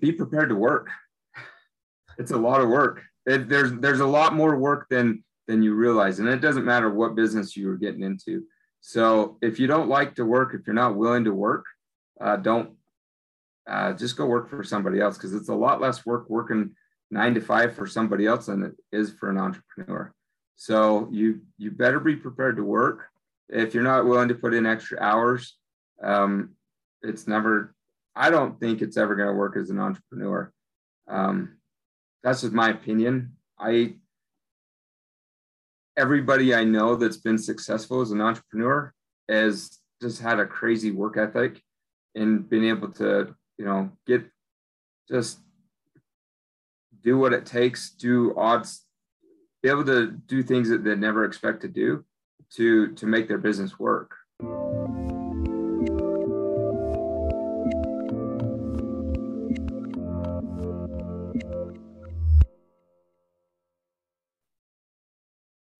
be prepared to work. It's a lot of work. It, there's there's a lot more work than than you realize, and it doesn't matter what business you're getting into. So if you don't like to work, if you're not willing to work, uh, don't uh, just go work for somebody else because it's a lot less work working nine to five for somebody else than it is for an entrepreneur. So you you better be prepared to work. If you're not willing to put in extra hours, um, it's never. I don't think it's ever going to work as an entrepreneur. Um, that's just my opinion. I everybody I know that's been successful as an entrepreneur has just had a crazy work ethic and been able to, you know, get just do what it takes, do odds, be able to do things that they never expect to do to to make their business work.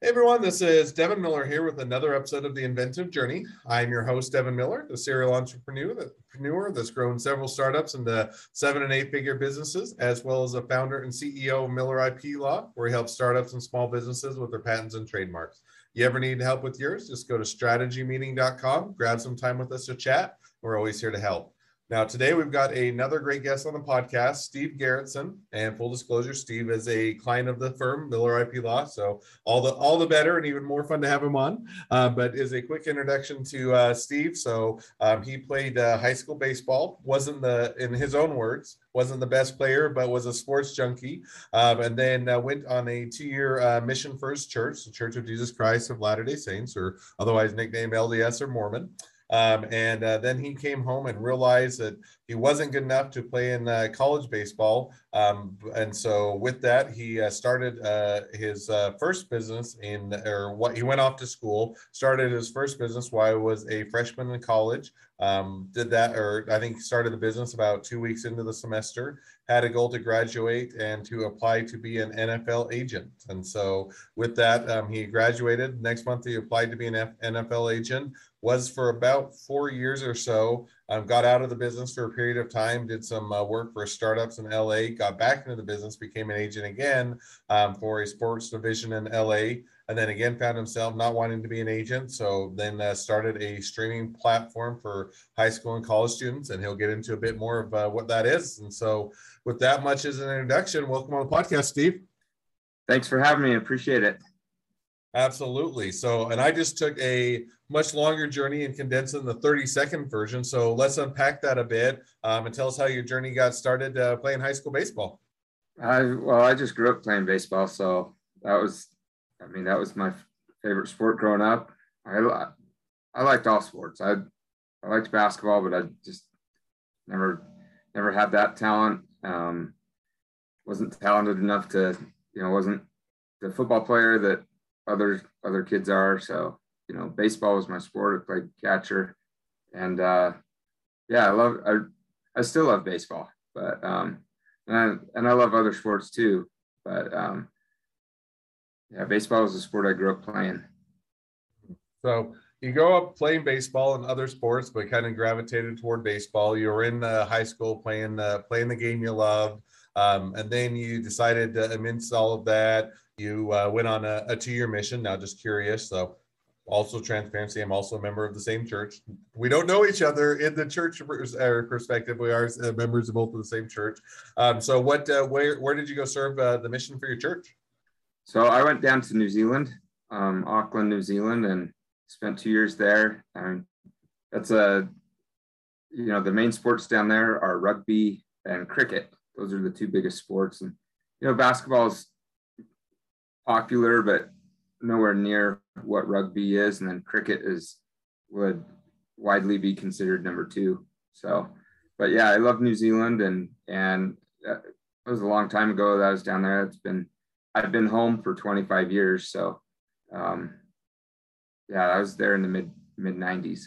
Hey everyone, this is Devin Miller here with another episode of The Inventive Journey. I'm your host, Devin Miller, the serial entrepreneur, entrepreneur that's grown several startups into seven and eight figure businesses, as well as a founder and CEO of Miller IP Law, where he helps startups and small businesses with their patents and trademarks. You ever need help with yours? Just go to strategymeeting.com, grab some time with us to chat. We're always here to help. Now, today we've got another great guest on the podcast, Steve Gerritsen. And full disclosure, Steve is a client of the firm, Miller IP Law. So all the all the better, and even more fun to have him on. Uh, but is a quick introduction to uh, Steve. So um, he played uh, high school baseball. wasn't the in his own words wasn't the best player, but was a sports junkie. Um, and then uh, went on a two-year uh, mission his church, the Church of Jesus Christ of Latter Day Saints, or otherwise nicknamed LDS or Mormon. Um, and uh, then he came home and realized that he wasn't good enough to play in uh, college baseball. Um, and so with that, he uh, started uh, his uh, first business in, or what he went off to school, started his first business while he was a freshman in college. Um, did that, or I think started the business about two weeks into the semester, had a goal to graduate and to apply to be an NFL agent. And so with that, um, he graduated. Next month, he applied to be an F- NFL agent was for about four years or so. Um, got out of the business for a period of time, did some uh, work for startups in LA, got back into the business, became an agent again um, for a sports division in LA, and then again found himself not wanting to be an agent. So then uh, started a streaming platform for high school and college students, and he'll get into a bit more of uh, what that is. And so, with that much as an introduction, welcome on the podcast, Steve. Thanks for having me. Appreciate it. Absolutely. So, and I just took a much longer journey and condensed in the 30 second version. So let's unpack that a bit um, and tell us how your journey got started uh, playing high school baseball. I, well, I just grew up playing baseball. So that was, I mean, that was my favorite sport growing up. I, I liked all sports. I, I liked basketball, but I just never, never had that talent. Um, wasn't talented enough to, you know, wasn't the football player that other other kids are. So you know, baseball was my sport. I played catcher, and uh, yeah, I love. I I still love baseball, but um, and I, and I love other sports too. But um, yeah, baseball was a sport I grew up playing. So you grow up playing baseball and other sports, but kind of gravitated toward baseball. You were in uh, high school playing uh, playing the game you loved, um, and then you decided to amidst all of that, you uh, went on a, a two-year mission. Now, just curious, so also transparency. I'm also a member of the same church. We don't know each other in the church perspective. We are uh, members of both of the same church. Um, so, what, uh, where, where did you go serve uh, the mission for your church? So, I went down to New Zealand, um, Auckland, New Zealand, and spent two years there. And that's a, you know, the main sports down there are rugby and cricket. Those are the two biggest sports. And, you know, basketball is popular, but nowhere near what rugby is. And then cricket is would widely be considered number two. So, but yeah, I love New Zealand and, and it was a long time ago that I was down there. It's been, I've been home for 25 years. So, um, yeah, I was there in the mid, mid 90s.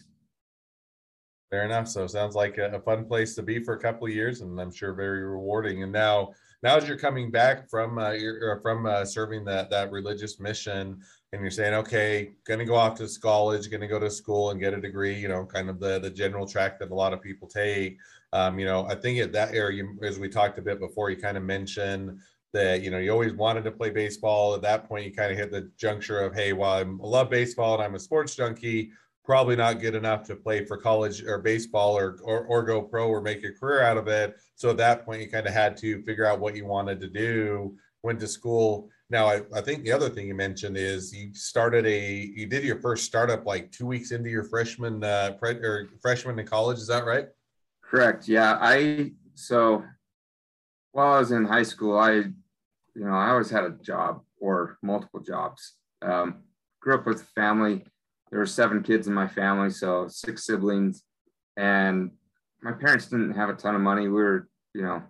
Fair enough. So sounds like a, a, fun place to be for a couple of years, and I'm sure very rewarding. And now, now as you're coming back from uh, from uh, serving that that religious mission, and you're saying, okay, going to go off to college, going to go to school and get a degree. You know, kind of the the general track that a lot of people take. Um, you know, I think at that area, as we talked a bit before, you kind of mentioned that you know you always wanted to play baseball. At that point, you kind of hit the juncture of, hey, well, I love baseball and I'm a sports junkie probably not good enough to play for college or baseball or, or, or go pro or make a career out of it. So at that point, you kind of had to figure out what you wanted to do, went to school. Now, I, I think the other thing you mentioned is you started a, you did your first startup like two weeks into your freshman, uh, pre, or freshman in college. Is that right? Correct. Yeah. I, so while I was in high school, I, you know, I always had a job or multiple jobs. Um, grew up with a family there were seven kids in my family, so six siblings, and my parents didn't have a ton of money. We were, you know,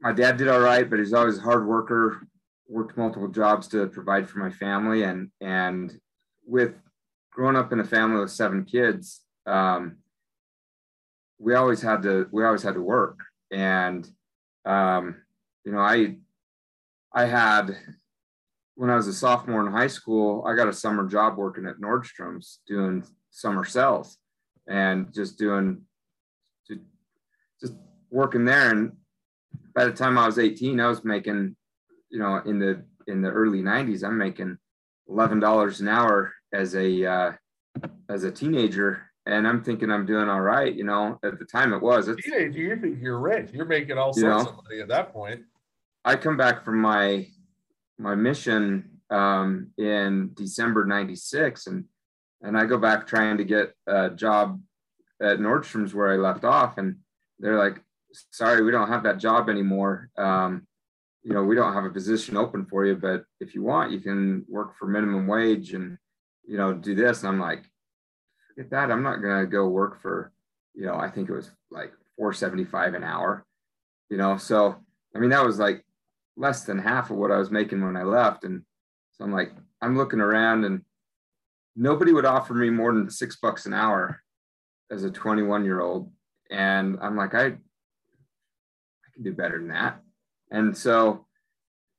my dad did all right, but he's always a hard worker. Worked multiple jobs to provide for my family, and and with growing up in a family with seven kids, um, we always had to we always had to work, and um, you know, I I had when I was a sophomore in high school, I got a summer job working at Nordstrom's doing summer sales and just doing just working there. And by the time I was 18, I was making, you know, in the in the early 90s, I'm making eleven dollars an hour as a uh, as a teenager. And I'm thinking I'm doing all right, you know. At the time, it was. It's, you think you're rich. You're making all sorts know, of money at that point. I come back from my my mission um, in December 96 and and I go back trying to get a job at Nordstrom's where I left off and they're like sorry we don't have that job anymore um, you know we don't have a position open for you but if you want you can work for minimum wage and you know do this and I'm like that I'm not to go work for you know I think it was like 475 an hour you know so I mean that was like less than half of what I was making when I left. And so I'm like, I'm looking around and nobody would offer me more than six bucks an hour as a 21 year old. And I'm like, I, I can do better than that. And so,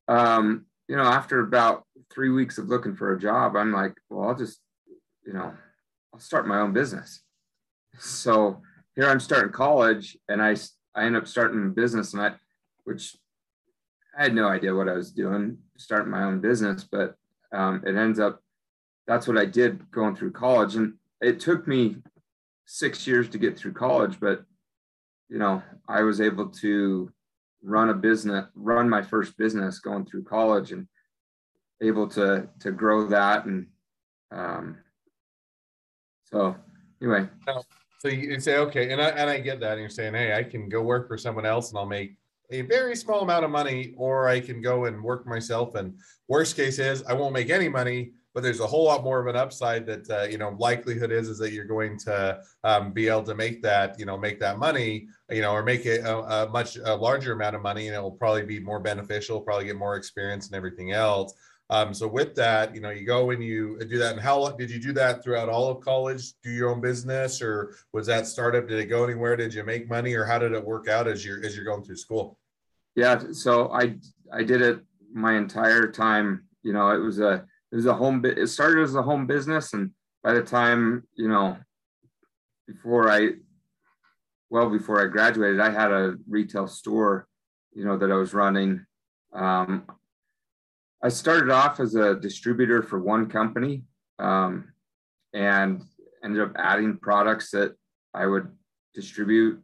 um, you know, after about three weeks of looking for a job, I'm like, well, I'll just, you know, I'll start my own business. So here I'm starting college and I, I end up starting a business and I, which I had no idea what I was doing, starting my own business, but um, it ends up that's what I did going through college. And it took me six years to get through college, but you know, I was able to run a business, run my first business going through college and able to to grow that. And um, so anyway. So you say, okay, and I and I get that. And you're saying, hey, I can go work for someone else and I'll make a very small amount of money, or I can go and work myself. And worst case is I won't make any money, but there's a whole lot more of an upside that uh, you know likelihood is is that you're going to um, be able to make that you know make that money you know or make it a, a, much a larger amount of money and it will probably be more beneficial probably get more experience and everything else um, so with that you know you go and you do that. And how long did you do that throughout all of college? Do your own business or was that startup did it go anywhere? Did you make money or how did it work out as you're as you're going through school? Yeah so i i did it my entire time. You know it was a it was a home it started as a home business and by the time you know before i well before i graduated i had a retail store you know that i was running. Um, i started off as a distributor for one company um, and ended up adding products that i would distribute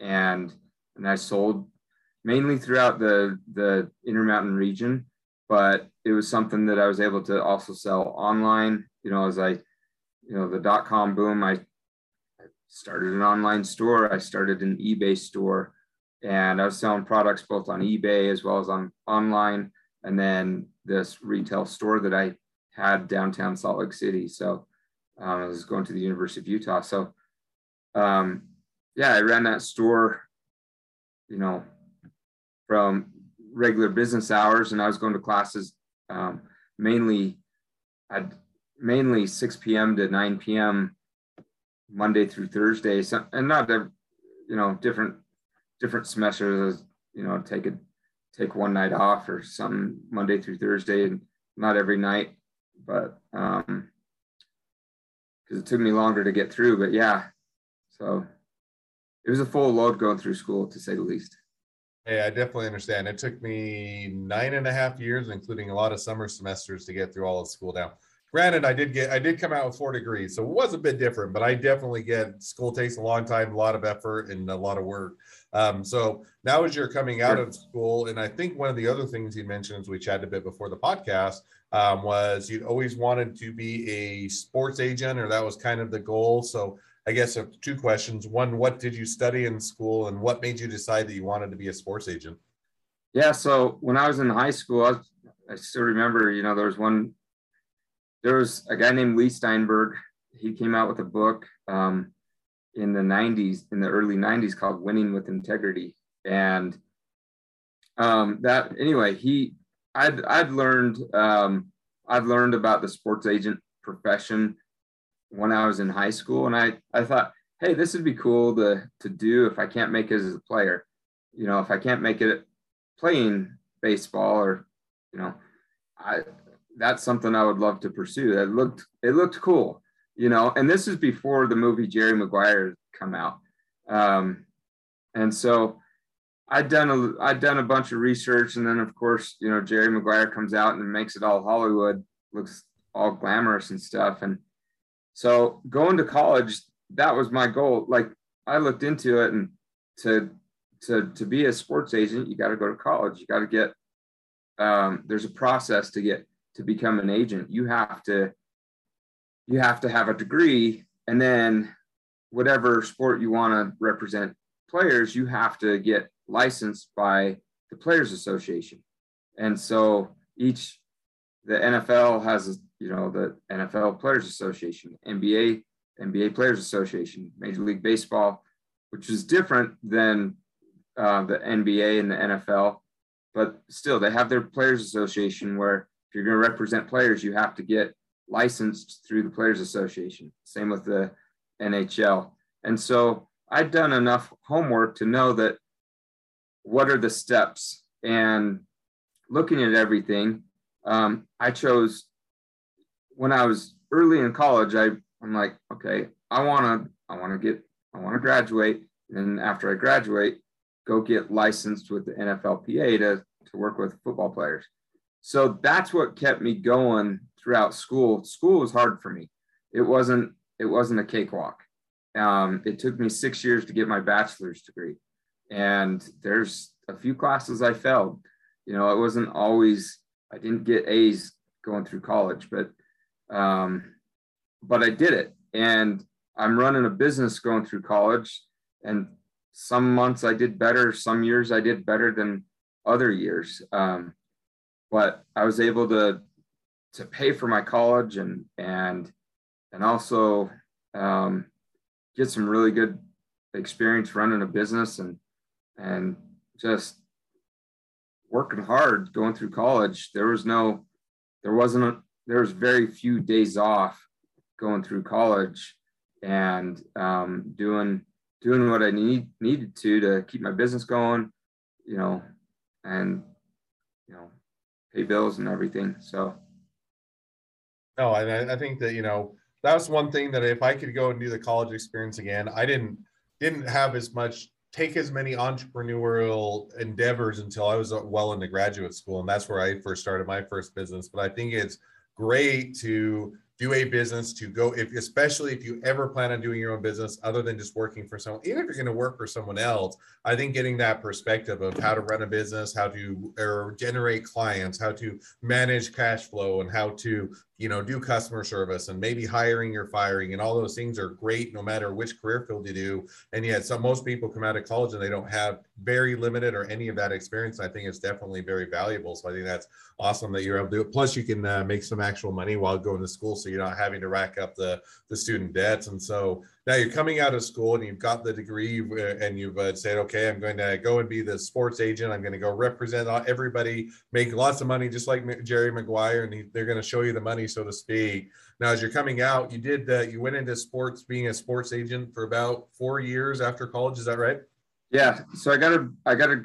and and i sold mainly throughout the the intermountain region but it was something that i was able to also sell online. You know as i you know the dot com boom i started an online store i started an ebay store and i was selling products both on ebay as well as on online and then this retail store that i had downtown salt lake city so um, i was going to the university of utah so um, yeah i ran that store you know from regular business hours, and I was going to classes um, mainly at mainly 6 p.m. to 9 p.m. Monday through Thursday, so, and not the, you know, different different semesters. You know, take a take one night off or some Monday through Thursday, and not every night, but um, because it took me longer to get through. But yeah, so it was a full load going through school to say the least. Hey, I definitely understand. It took me nine and a half years, including a lot of summer semesters, to get through all of school now. Granted, I did get I did come out with four degrees, so it was a bit different, but I definitely get school takes a long time, a lot of effort, and a lot of work. Um, so now as you're coming out of school, and I think one of the other things you mentioned as we chatted a bit before the podcast um, was you always wanted to be a sports agent, or that was kind of the goal. So I guess two questions. One, what did you study in school, and what made you decide that you wanted to be a sports agent? Yeah, so when I was in high school, I, I still remember, you know, there was one, there was a guy named Leigh Steinberg. He came out with a book um, in the 90s, in the early 90s called Winning with Integrity. And um, that, anyway, he, I'd, I'd learned, um, I've learned about the sports agent profession when I was in high school, and I I thought, hey, this would be cool to to do if I can't make it as a player. You know, if I can't make it playing baseball or you know, I that's something I would love to pursue. It looked it looked cool, you know. And this is before the movie Jerry Maguire come out, um, and so I'd done a I'd done a bunch of research, and then of course you know Jerry Maguire comes out and makes it all Hollywood, looks all glamorous and stuff, and so going to college, that was my goal. Like I looked into it and to to to be a sports agent, you got to go to college. You got to get um, there's a process to get to become an agent. You have to you have to have a degree and then whatever sport you want to represent players, you have to get licensed by the Players Association. And so each the NFL has you know, the NFL Players Association, NBA, NBA Players Association, Major League Baseball, which is different than uh, the NBA and the NFL, but still they have their Players Association where if you're going to represent players, you have to get licensed through the Players Association. Same with the NHL. And so I've done enough homework to know that what are the steps and looking at everything, um, I chose when I was early in college, I I'm like, okay, I want to I want to get I want to graduate, and after I graduate, go get licensed with the NFLPA to to work with football players. So that's what kept me going throughout school. School was hard for me. It wasn't it wasn't a cakewalk. Um, it took me six years to get my bachelor's degree, and there's a few classes I failed. You know, it wasn't always I didn't get A's going through college, but um, but I did it. And I'm running a business going through college. And some months I did better, some years I did better than other years. Um, but I was able to to pay for my college and and and also um, get some really good experience running a business and and just working hard going through college. There was no, there wasn't a, there was very few days off going through college and um, doing doing what I need needed to to keep my business going, you know, and you know, pay bills and everything. So. No, I, I think that you know that was one thing that if I could go and do the college experience again, I didn't didn't have as much take as many entrepreneurial endeavors until I was uh, well into graduate school, and that's where I first started my first business. But I think it's great to do a business to go if especially if you ever plan on doing your own business other than just working for someone even if you're going to work for someone else i think getting that perspective of how to run a business how to or generate clients how to manage cash flow and how to you know do customer service and maybe hiring or firing and all those things are great no matter which career field you do. And yet some most people come out of college and they don't have very limited or any of that experience i think it's definitely very valuable. So i think that's awesome that you're able to do it. Plus you can uh, make some actual money while going to school so you're not having to rack up the the student debts. And so now you're coming out of school and you've got the degree uh, and you've uh, said, okay, I'm going to go and be the sports agent. I'm going to go represent everybody, make lots of money, just like Jerry Maguire, and he, they're going to show you the money, so to speak. Now, as you're coming out, you did uh, you went into sports, being a sports agent for about four years after college. Is that right? Yeah. So I got a I got a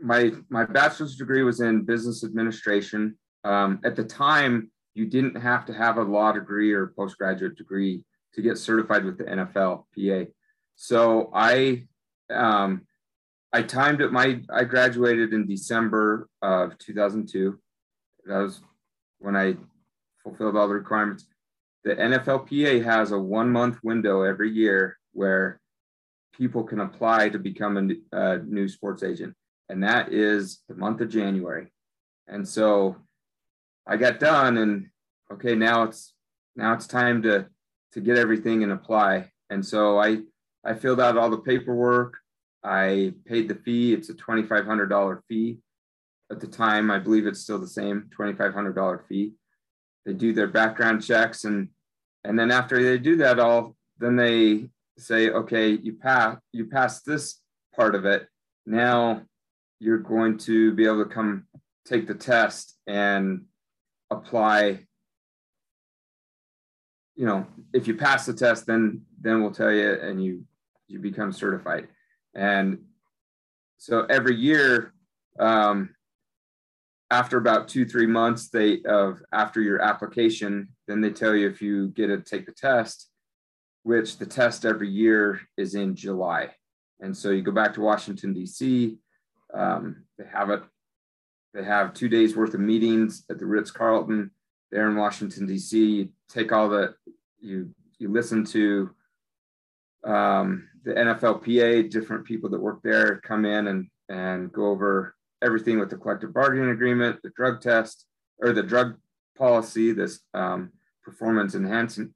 my my bachelor's degree was in business administration. Um, at the time, you didn't have to have a law degree or postgraduate degree to get certified with the NFL PA. So I um, I timed it. My I graduated in December of 2002. That was when I fulfilled all the requirements. The NFLPA has a one month window every year where people can apply to become a, a new sports agent and that is the month of January. And so I got done and okay, now it's now it's time to to get everything and apply. And so I I filled out all the paperwork. I paid the fee. It's a $2,500 fee. At the time, I believe it's still the same $2,500 fee. They do their background checks and and then after they do that all, then they say, okay, you pass you pass this part of it. Now you're going to be able to come take the test and apply you know if you pass the test then then we'll tell you and you you become certified and so every year um, after about two three months they of after your application then they tell you if you get to take the test which the test every year is in july and so you go back to washington d.c um, they have it. They have two days worth of meetings at the Ritz Carlton there in Washington D.C. You take all the you you listen to um, the NFLPA, different people that work there come in and and go over everything with the collective bargaining agreement, the drug test or the drug policy, this um, performance enhancing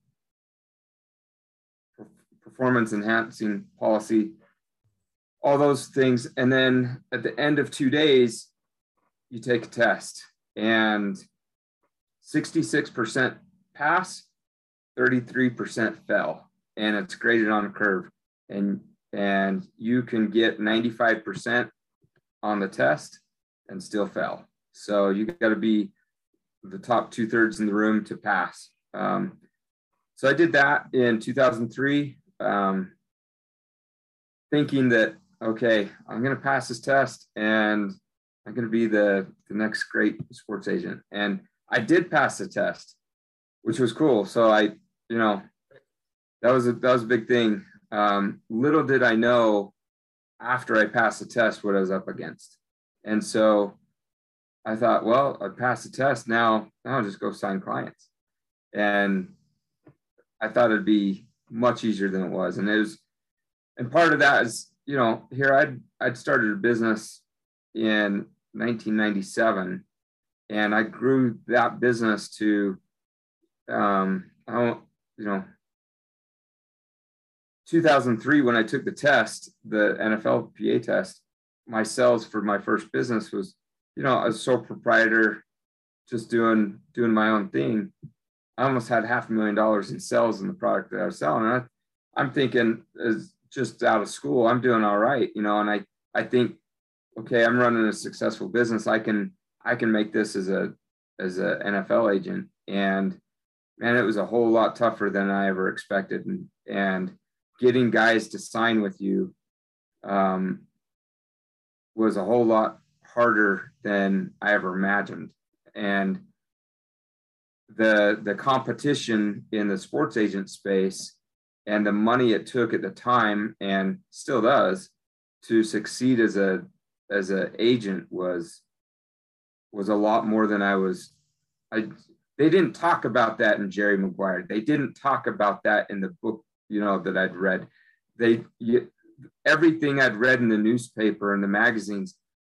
performance enhancing policy all those things. And then at the end of two days, you take a test and 66% pass, 33% fell. And it's graded on a curve. And and you can get 95% on the test and still fail. So you got to be the top two thirds in the room to pass. Um, so I did that in 2003, um, thinking that okay, I'm going to pass this test and I'm going to be the, the next great sports agent. And I did pass the test, which was cool. So I, you know, that was a, that was a big thing. Um, little did I know after I passed the test what I was up against. And so I thought, well, I passed the test. Now, now I'll just go sign clients. And I thought it'd be much easier than it was. And it was, and part of that is you know, here I'd I'd started a business in 1997, and I grew that business to, um, I don't, you know, 2003 when I took the test, the NFL PA test. My sales for my first business was, you know, was sole proprietor, just doing doing my own thing. I almost had half a million dollars in sales in the product that I was selling. And I, I'm thinking, as just out of school, I'm doing all right, you know, and I, I think, okay, I'm running a successful business. I can, I can make this as a, as a NFL agent. And man, it was a whole lot tougher than I ever expected. And, and getting guys to sign with you um, was a whole lot harder than I ever imagined. And the, the competition in the sports agent space and the money it took at the time and still does to succeed as a as an agent was was a lot more than I was I they didn't talk about that in Jerry Maguire. They didn't talk about that in the book, you know, that I'd read. They you, everything I'd read in the newspaper and the magazines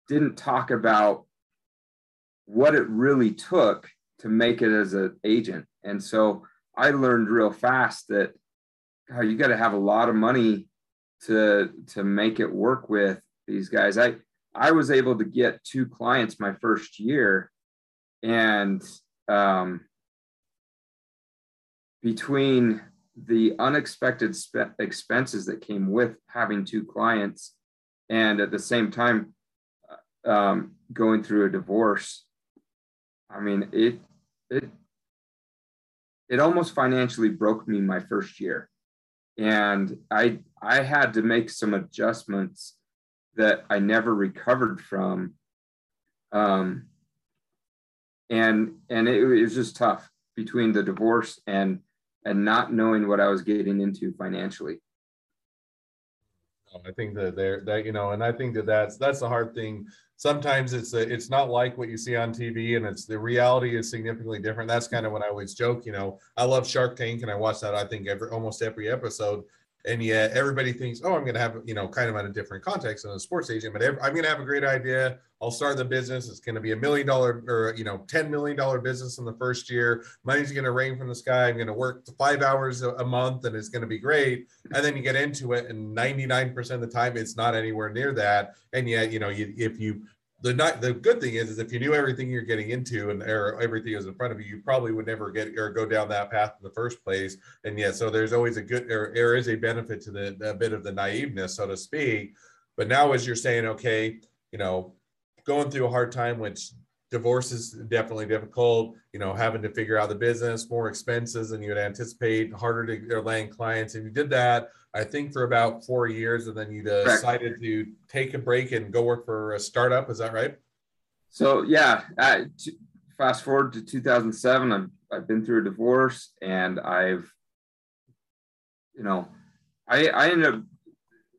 didn't talk about what it really took to make it as an agent. And so I learned real fast that God, you got to have a lot of money to to make it work with these guys. I I was able to get two clients my first year, and um, between the unexpected spe- expenses that came with having two clients and at the same time uh, um, going through a divorce i mean it it it almost financially broke me my first year. And i i had to make some adjustments that i never recovered from um and and it, it was just tough between the divorce and and not knowing what I was getting into financially. I think that there that you know, and I think that that's that's the hard thing. Sometimes it's a, it's not like what you see on TV, and it's the reality is significantly different. That's kind of when I always joke. You know, I love Shark Tank, and I watch that. I think every almost every episode and yet everybody thinks, oh, I'm going to have, you know, kind of on a different context than a sports agent, but I'm going to have a great idea. I'll start the business. It's going to be a million dollar or, you know, $10 million business in the first year. Money's going to rain from the sky. I'm going to work five hours a month and it's going to be great. And then you get into it and 99% of the time, it's not anywhere near that. And yet, you know, you, if you the not the good thing is is if you knew everything you're getting into and everything is in front of you, you probably would never get or go down that path in the first place. And yeah, so there's always a good there is a benefit to the a bit of the naiveness, so to speak. But now as you're saying, okay, you know, going through a hard time, which divorce is definitely difficult, you know, having to figure out the business, more expenses than you would anticipate, harder to land clients. And you did that I think for about four years, and then you decided Correct. to take a break and go work for a startup. Is that right? So yeah, fast forward to 2007. I've I've been through a divorce, and I've, you know, I I ended up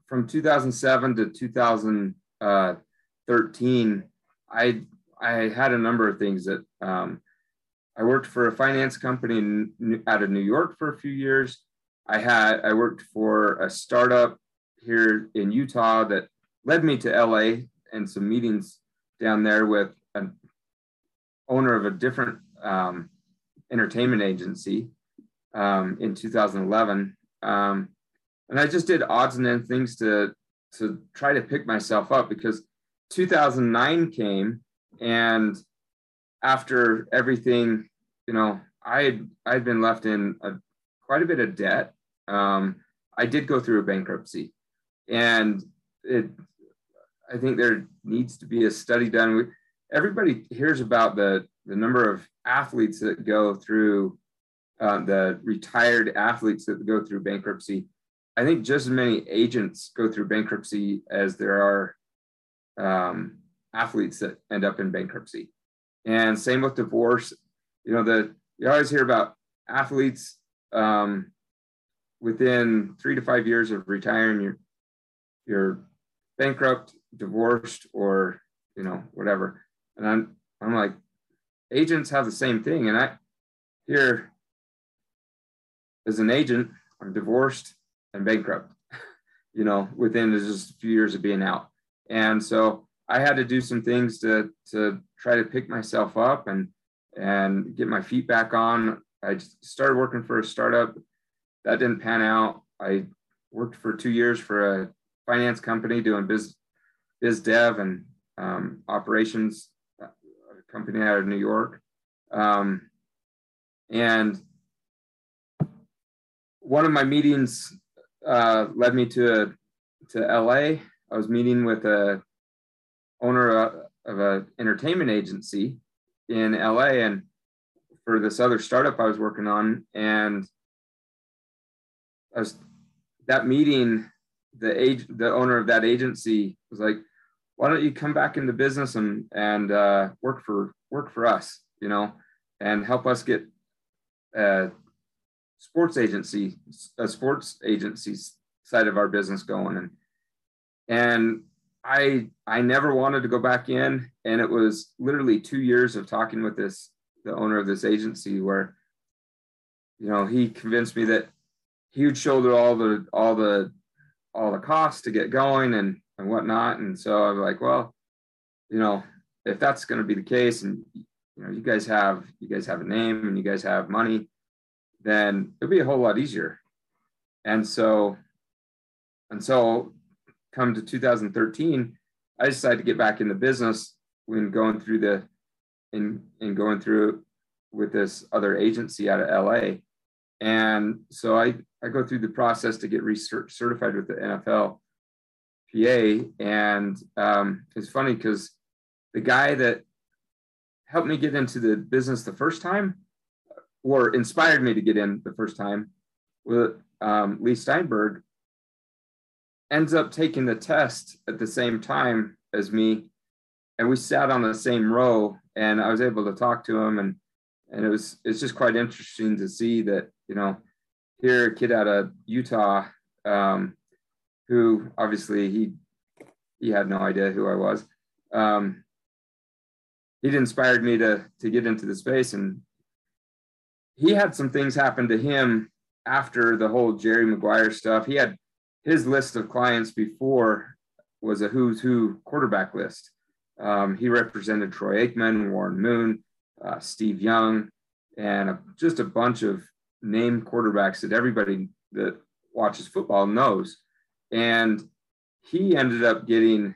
from 2007 to 2013. I I had a number of things that um, I worked for a finance company in, out of New York for a few years. I had I worked for a startup here in Utah that led me to LA and some meetings down there with an owner of a different um, entertainment agency um, in 2011. Um, and I just did odds and ends things to to try to pick myself up because 2009 came and after everything, you know, I had I'd been left in a quite a bit of debt. Um, I did go through a bankruptcy, and it. I think there needs to be a study done. Everybody hears about the the number of athletes that go through uh, the retired athletes that go through bankruptcy. I think just as many agents go through bankruptcy as there are um, athletes that end up in bankruptcy. And same with divorce. You know, the you always hear about athletes um, within three to five years of retiring, you're you're bankrupt, divorced, or you know whatever. And I'm I'm like, agents have the same thing. And I here as an agent, I'm divorced and bankrupt. you know, within just a few years of being out. And so I had to do some things to to try to pick myself up and and get my feet back on I started working for a startup that didn't pan out. I worked for two years for a finance company doing biz, biz dev and um, operations, a company out of New York. Um, and one of my meetings uh, led me to, to LA. I was meeting with a owner of an entertainment agency in LA and for this other startup I was working on, and that meeting. The age, the owner of that agency was like, "Why don't you come back into business and and uh, work for work for us, you know, and help us get a sports agency, a sports agency side of our business going." And and I I never wanted to go back in, and it was literally two years of talking with this the owner of this agency where you know he convinced me that he would shoulder all the all the all the costs to get going and and whatnot. And so i'm like well you know if that's going to be the case and you know you guys have you guys have a name and you guys have money then it'll be a whole lot easier. And so and so come to 2013 i decided to get back in the business when going through the in in going through with this other agency out of LA. and so I I go through the process to get research certified with the NFL PA, and um, it's funny because the guy that helped me get into the business the first time, or inspired me to get in the first time, with um, Leigh Steinberg, ends up taking the test at the same time as me, and we sat on the same row, and I was able to talk to him, and and it was it's just quite interesting to see that you know here a kid out of Utah um, who obviously he he had no idea who I was. Um, he'd inspired me to to get into the space, and he had some things happen to him after the whole Jerry Maguire stuff. He had his list of clients before was a who's who quarterback list. Um, he represented Troy Aikman, Warren Moon, uh, Steve Young, and a, just a bunch of named quarterbacks that everybody that watches football knows. And he ended up getting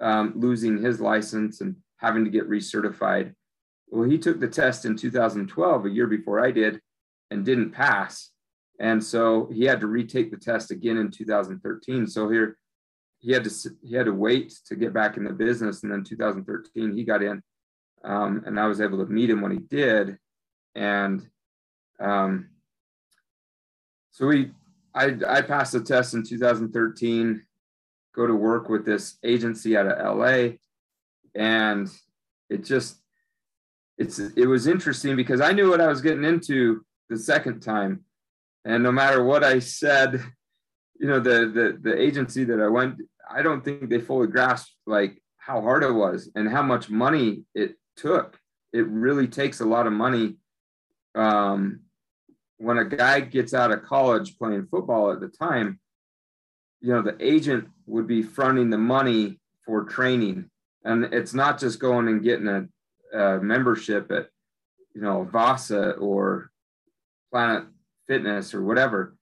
um, losing his license and having to get recertified. Well, he took the test in 2012, a year before I did, and didn't pass. And so he had to retake the test again in 2013. So here he had to he had to wait to get back in the business. And then 2013 he got in, um, and I was able to meet him when he did. And um, so we I, I passed the test in 2013, go to work with this agency out of LA. And it just, it's, it was interesting because I knew what I was getting into the second time. And no matter what I said, you know, the, the, the agency that I went, I don't think they fully grasped like how hard it was and how much money it took. It really takes a lot of money um, when a guy gets out of college playing football at the time, you know, the agent would be fronting the money for training. And it's not just going and getting a, a membership at, you know, Vasa or Planet Fitness or whatever.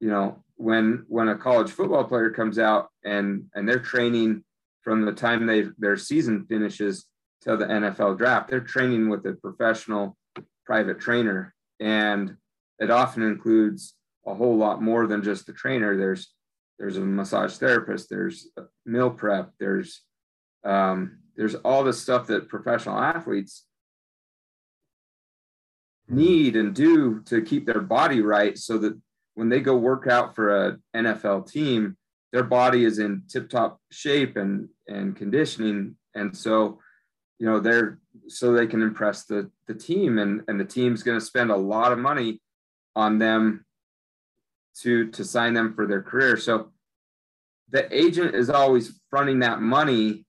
You know, when when a college football player comes out and and they're training from the time they their season finishes till the NFL draft, they're training with a professional private trainer. And it often includes a whole lot more than just the trainer. There's there's a massage therapist, there's meal prep, there's um, there's all the stuff that professional athletes need and do to keep their body right so that when they go work out for a NFL team, their body is in tip-top shape and and conditioning. And so, you know, they're so they can impress the the team and and the team's going to spend a lot of money on them to to sign them for their career. So the agent is always fronting that money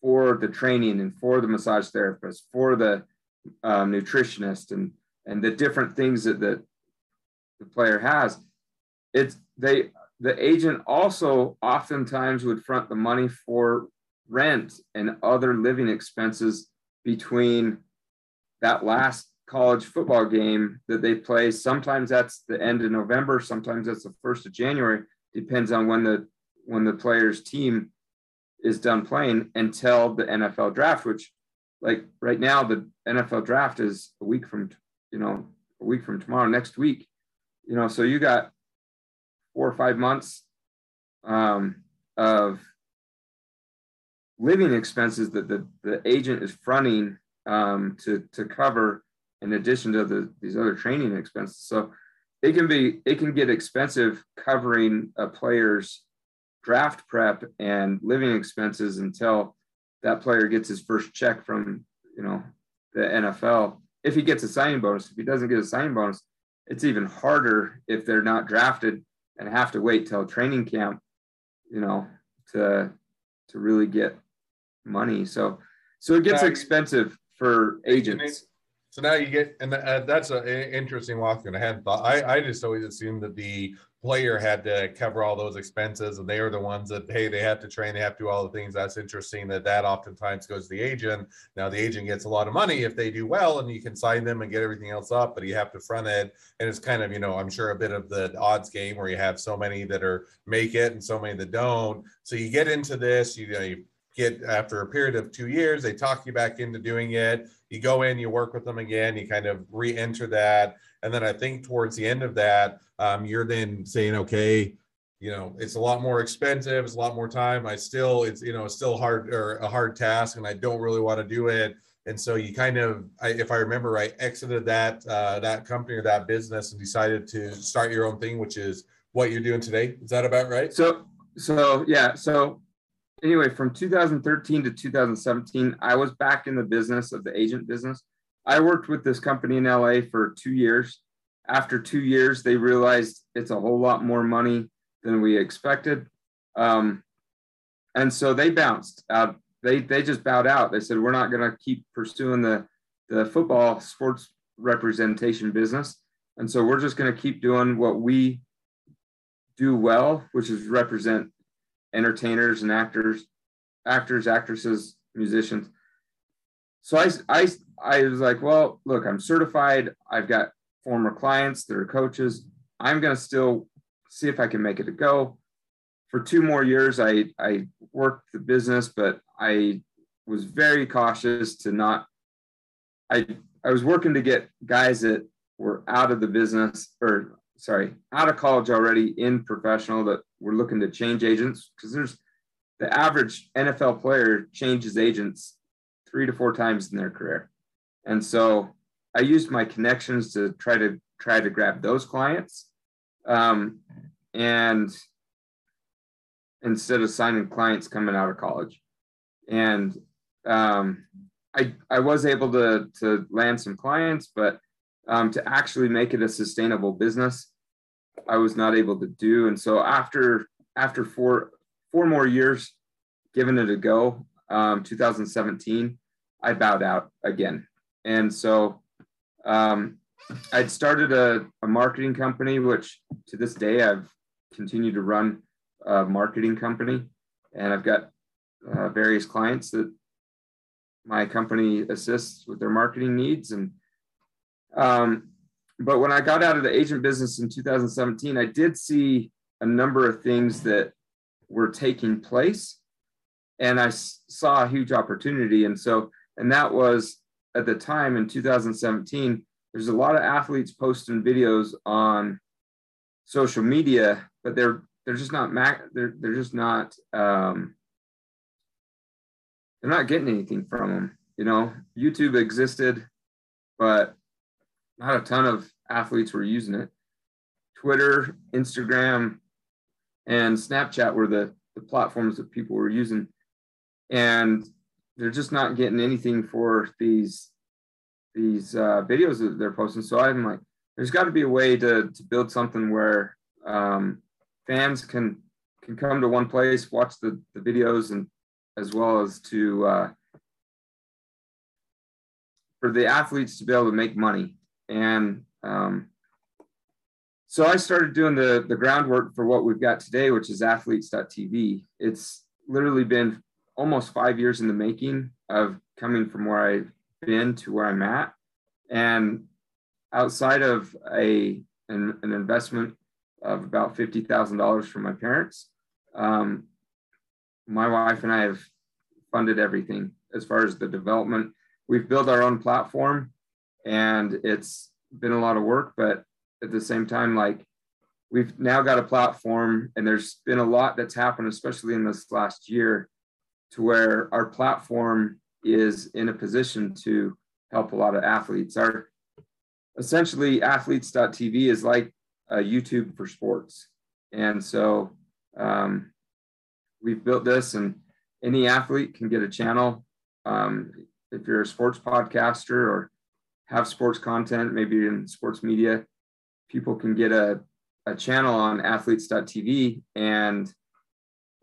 for the training and for the massage therapist, for the um, nutritionist, and and the different things that the, the player has. It's they the agent also oftentimes would front the money for rent and other living expenses between that last college football game that they play. Sometimes that's the end of November, sometimes that's the first of January. Depends on when the when the player's team is done playing until the NFL draft, which like right now the NFL draft is a week from you know a week from tomorrow next week. You know, so you got four or five months um, of living expenses that the, the agent is fronting um, to to cover in addition to the, these other training expenses. So it can be it can get expensive covering a player's draft prep and living expenses until that player gets his first check from you know the NFL. If he gets a signing bonus, if he doesn't get a signing bonus, it's even harder if they're not drafted and have to wait till training camp, you know, to to really get money. So so it gets expensive for agents. So now you get, and uh, that's an interesting walkthrough. And I had thought, I, I just always assumed that the player had to cover all those expenses and they are the ones that, hey, they have to train, they have to do all the things. That's interesting that that oftentimes goes to the agent. Now the agent gets a lot of money if they do well and you can sign them and get everything else up, but you have to front it. And it's kind of, you know, I'm sure a bit of the odds game where you have so many that are make it and so many that don't. So you get into this, you, you know, you get after a period of two years, they talk you back into doing it. You go in, you work with them again, you kind of re-enter that, and then I think towards the end of that, um, you're then saying, okay, you know, it's a lot more expensive, it's a lot more time. I still, it's you know, it's still hard or a hard task, and I don't really want to do it. And so you kind of, I, if I remember right, exited that uh, that company or that business and decided to start your own thing, which is what you're doing today. Is that about right? So, so yeah. So anyway, from 2013 to 2017, I was back in the business of the agent business. I worked with this company in LA for two years. After two years, they realized it's a whole lot more money than we expected. Um, and so they bounced. They, they just bowed out. They said, we're not going to keep pursuing the, the football sports representation business. And so we're just going to keep doing what we do well, which is represent entertainers and actors, actors, actresses, musicians. So I, I, I was like, well, look, I'm certified. I've got former clients that are coaches. I'm going to still see if I can make it a go. For two more years, I, I worked the business, but I was very cautious to not. I, I was working to get guys that were out of the business or sorry, out of college already in professional that were looking to change agents because there's the average NFL player changes agents three to four times in their career. And so I used my connections to try to try to grab those clients. Um, and instead of signing clients coming out of college. And um, I, I was able to, to land some clients, but um, to actually make it a sustainable business, I was not able to do. And so after after four four more years, giving it a go, um, 2017, I bowed out again. And so um, I'd started a, a marketing company, which to this day I've continued to run a marketing company, and I've got uh, various clients that my company assists with their marketing needs and um, but when I got out of the agent business in 2017, I did see a number of things that were taking place and I saw a huge opportunity. And so, and that was at the time in 2017, there's a lot of athletes posting videos on social media, but they're, they're just not, mac they're, they're just not, um, they're not getting anything from them. You know, YouTube existed, but not a ton of athletes were using it. Twitter, Instagram, and Snapchat were the, the platforms that people were using. And they're just not getting anything for these these uh, videos that they're posting. So I'm like, there's got to be a way to, to build something where um, fans can can come to one place, watch the, the videos, and as well as to uh, for the athletes to be able to make money and um, so I started doing the, the groundwork for what we've got today, which is athletes.tv. It's literally been almost five years in the making of coming from where I've been to where I'm at. And outside of a an, an investment of about $50,000 from my parents, um, my wife and I have funded everything as far as the development. We've built our own platform and it's been a lot of work but at the same time like we've now got a platform and there's been a lot that's happened especially in this last year to where our platform is in a position to help a lot of athletes. Our essentially athletes.tv is like a youtube for sports. And so um, we've built this and any athlete can get a channel. Um, if you're a sports podcaster or have sports content, maybe in sports media, people can get a, a channel on athletes.tv and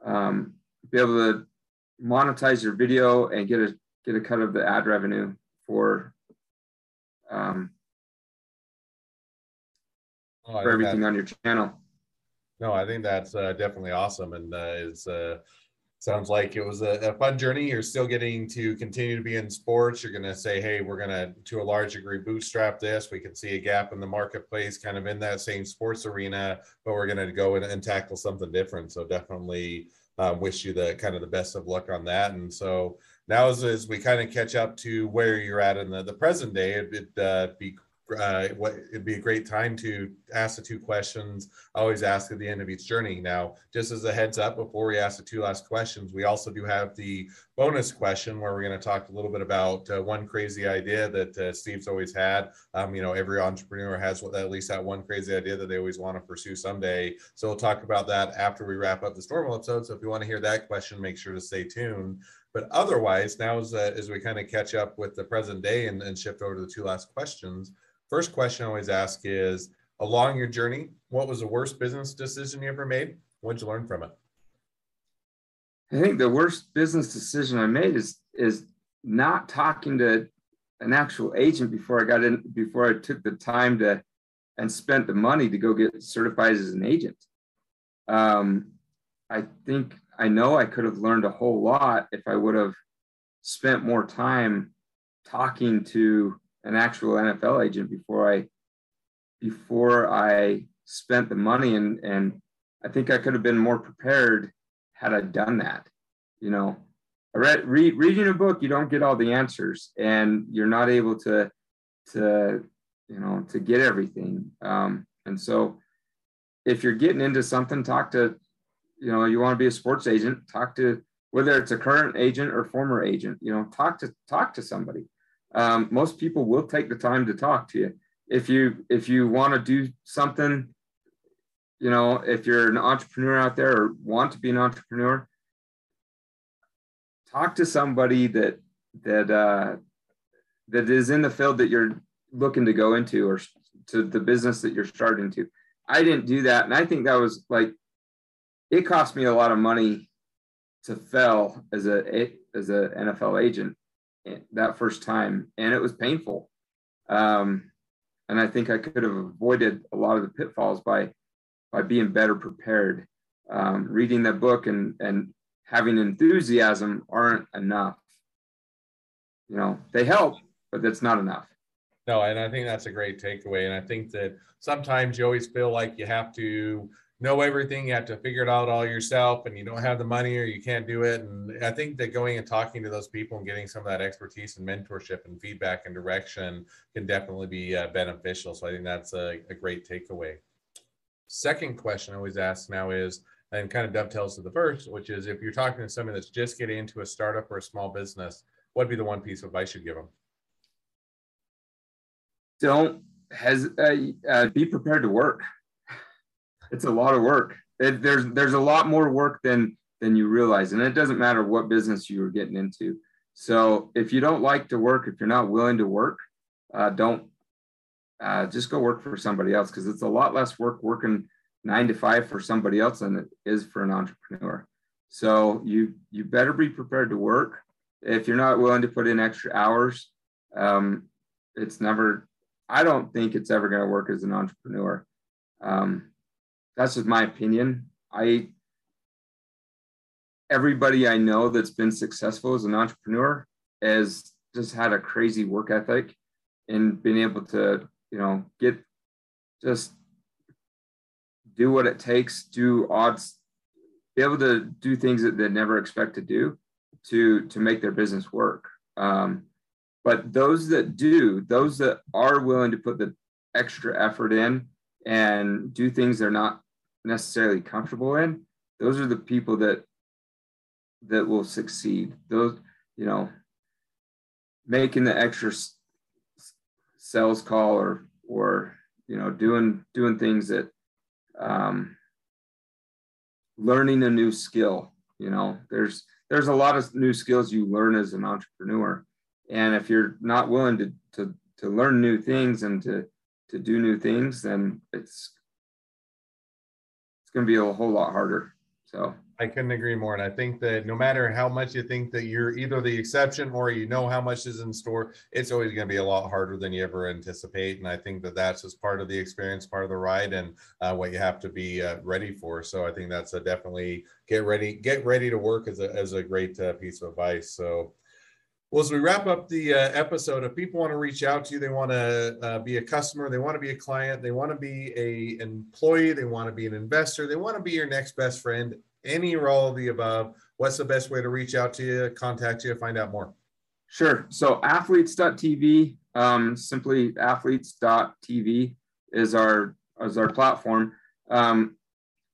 um, be able to monetize your video and get a get a cut of the ad revenue for um, oh, for everything on your channel. No, I think that's uh, definitely awesome, and uh, it's uh, sounds like it was a, a, fun journey. You're still getting to continue to be in sports. You're going to say, hey, we're going to, to a large degree, bootstrap this. We can see a gap in the marketplace, kind of in that same sports arena, but we're going to go and tackle something different. So definitely uh, wish you the kind of the best of luck on that. And so now as, as we kind of catch up to where you're at in the, the present day, it'd uh, be uh, what it'd be a great time to ask the two questions I always ask at the end of each journey. Now, just as a heads up, before we ask the two last questions, we also do have the bonus question where we're going to talk a little bit about uh, one crazy idea that uh, Steve's always had. Um, you know, every entrepreneur has at least that one crazy idea that they always want to pursue someday. So we'll talk about that after we wrap up this normal episode. So if you want to hear that question, make sure to stay tuned. But otherwise, now as, uh, as we kind of catch up with the present day and, and shift over to the two last questions, First question I always ask is along your journey, what was the worst business decision you ever made? What'd you learn from it? I think the worst business decision I made is is not talking to an actual agent before I got in before I took the time to and spent the money to go get certified as an agent. Um, I think I know I could have learned a whole lot if I would have spent more time talking to an actual NFL agent before I before I spent the money and and I think I could have been more prepared had I done that. You know, I read read, reading a book, you don't get all the answers, and you're not able to to you know to get everything. Um, and so, if you're getting into something, talk to you know you want to be a sports agent, talk to whether it's a current agent or former agent. You know, talk to talk to somebody um, most people will take the time to talk to you. If you if you want to do something, you know, if you're an entrepreneur out there or want to be an entrepreneur, talk to somebody that that uh, that is in the field that you're looking to go into or to the business that you're starting to. I didn't do that, and I think that was like it cost me a lot of money to fail as a as a NFL agent that first time, and it was painful. Um, and I think I could have avoided a lot of the pitfalls by by being better prepared. Um, reading that book and and having enthusiasm aren't enough. You know, they help, but that's not enough. No, and I think that's a great takeaway. And I think that sometimes you always feel like you have to know everything. You have to figure it out all yourself, and you don't have the money or you can't do it. And I think that going and talking to those people and getting some of that expertise and mentorship and feedback and direction can definitely be uh, beneficial. So I think that's a, a great takeaway. Second question I always ask now is, and kind of dovetails to the first, which is if you're talking to somebody that's just getting into a startup or a small business, what'd be the one piece of advice you'd give them? Don't has uh, uh, be prepared to work it's a lot of work. It, there's there's a lot more work than than you realize, and it doesn't matter what business you're getting into. So if you don't like to work, if you're not willing to work, uh, don't uh, just go work for somebody else because it's a lot less work working nine to five for somebody else than it is for an entrepreneur. So you you better be prepared to work. If you're not willing to put in extra hours, um, it's never. I don't think it's ever going to work as an entrepreneur. Um, that's just my opinion. I everybody I know that's been successful as an entrepreneur has just had a crazy work ethic and been able to, you know, get just do what it takes, do odds, be able to do things that they never expect to do to to make their business work. Um, but those that do, those that are willing to put the extra effort in and do things they're not necessarily comfortable in, those are the people that that will succeed. Those, you know, making the extra sales call or or you know doing doing things that um, learning a new skill. You know, there's there's a lot of new skills you learn as an entrepreneur, and if you're not willing to to to learn new things and to to do new things, then it's going to be a whole lot harder. So I couldn't agree more. And I think that no matter how much you think that you're either the exception or you know how much is in store, it's always going to be a lot harder than you ever anticipate. And I think that that's just part of the experience, part of the ride, and uh, what you have to be uh, ready for. So I think that's a definitely get ready, get ready to work as a, as a great uh, piece of advice. So well, as we wrap up the uh, episode, if people want to reach out to you, they want to uh, be a customer, they want to be a client, they want to be a employee, they want to be an investor, they want to be your next best friend. any or all of the above, what's the best way to reach out to you, contact you, find out more? Sure. So athletes.tv, um, simply athletes.tv is our is our platform. Um,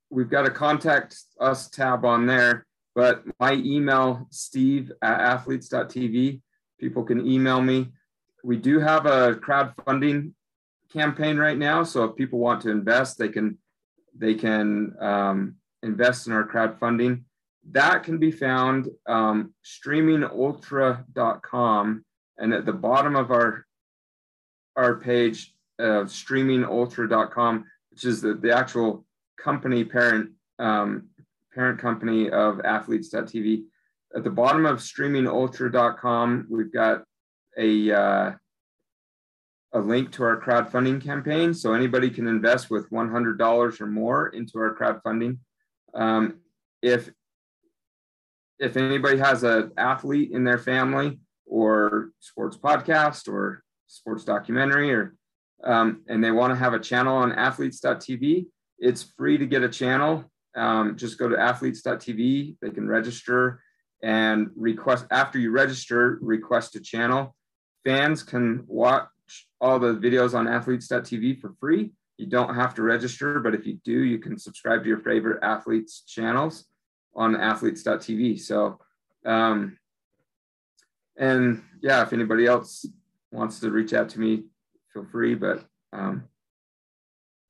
we've got a contact us tab on there, but my email, steve at athletes.tv, people can email me. We do have a crowdfunding campaign right now. So if people want to invest, they can they can um, invest in our crowdfunding. That can be found um, streamingultra.com. And at the bottom of our our page, uh, streamingultra.com, which is the, the actual company parent um, parent company of athletes.tv. At the bottom of streamingultra.com, we've got a uh, a link to our crowdfunding campaign. So anybody can invest with $100 or more into our crowdfunding. Um, if if anybody has an athlete in their family or sports podcast or sports documentary or um, and they want to have a channel on athletes.tv, it's free to get a channel. Um, just go to athletes.tv. They can register and request after you register, request a channel. Fans can watch all the videos on athletes.tv for free. You don't have to register, but if you do, you can subscribe to your favorite athletes channels on athletes.tv. So, um, and yeah, if anybody else wants to reach out to me, feel free, but um,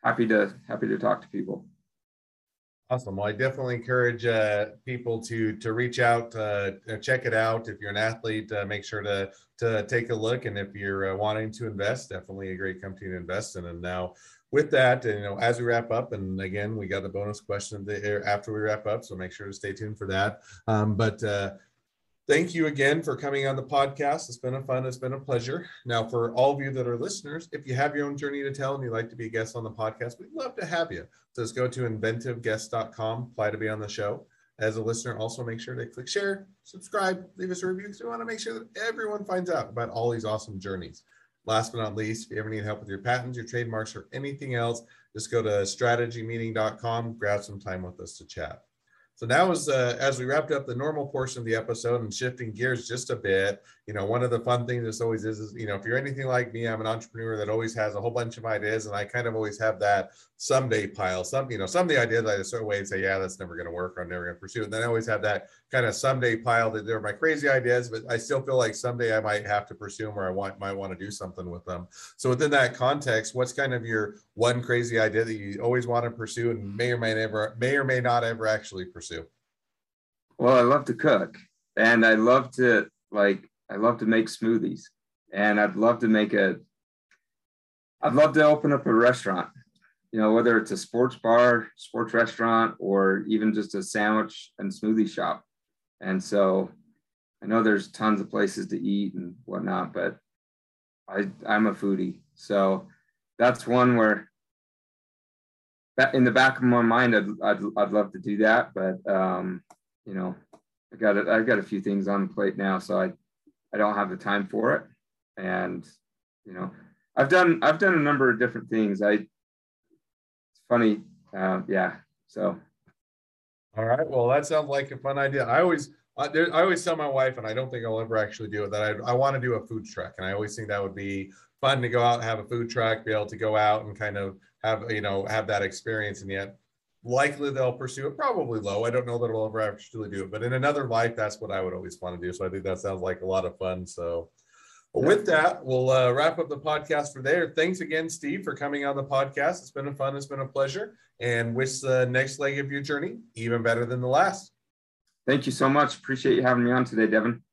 happy to happy to talk to people. Awesome. Well, I definitely encourage uh, people to to reach out, uh, check it out. If you're an athlete, uh, make sure to to take a look. And if you're uh, wanting to invest, definitely a great company to invest in. And now, with that, and, you know, as we wrap up, and again, we got the bonus question after we wrap up, so make sure to stay tuned for that. Um, but uh, Thank you again for coming on the podcast. It's been a fun, it's been a pleasure. Now, for all of you that are listeners, if you have your own journey to tell and you'd like to be a guest on the podcast, we'd love to have you. So just go to inventiveguest.com, apply to be on the show. As a listener, also make sure to click share, subscribe, leave us a review because we want to make sure that everyone finds out about all these awesome journeys. Last but not least, if you ever need help with your patents, your trademarks, or anything else, just go to strategymeeting.com, grab some time with us to chat. So now, as uh, as we wrapped up the normal portion of the episode and shifting gears just a bit, you know, one of the fun things this always is, is you know, if you're anything like me, I'm an entrepreneur that always has a whole bunch of ideas, and I kind of always have that someday pile. Some, you know, some of the ideas I just throw away and say, yeah, that's never going to work. Or I'm never going to pursue. And then I always have that kind of someday pile that they're my crazy ideas, but I still feel like someday I might have to pursue them or I want might want to do something with them. So within that context, what's kind of your one crazy idea that you always want to pursue and may or may never may or may not ever actually pursue? Well, I love to cook and I love to like I love to make smoothies and I'd love to make a I'd love to open up a restaurant. You know, whether it's a sports bar, sports restaurant, or even just a sandwich and smoothie shop. And so I know there's tons of places to eat and whatnot, but I I'm a foodie. So that's one where that in the back of my mind, I'd, I'd, I'd love to do that. But, um, you know, I got it. I've got a few things on the plate now, so I, I don't have the time for it. And, you know, I've done, I've done a number of different things. I, it's funny. Uh, yeah. So. All right. Well, that sounds like a fun idea. I always, I, there, I always tell my wife, and I don't think I'll ever actually do it, that I, I want to do a food truck. And I always think that would be fun to go out and have a food truck, be able to go out and kind of have, you know, have that experience. And yet likely they'll pursue it probably low. I don't know that it'll ever actually do it but in another life that's what i would always want to do so i think that sounds like a lot of fun so. With that we'll uh, wrap up the podcast for there. Thanks again steve for coming on the podcast. It's been a fun it's been a pleasure and wish the next leg of your journey even better than the last. Thank you so much. Appreciate you having me on today devin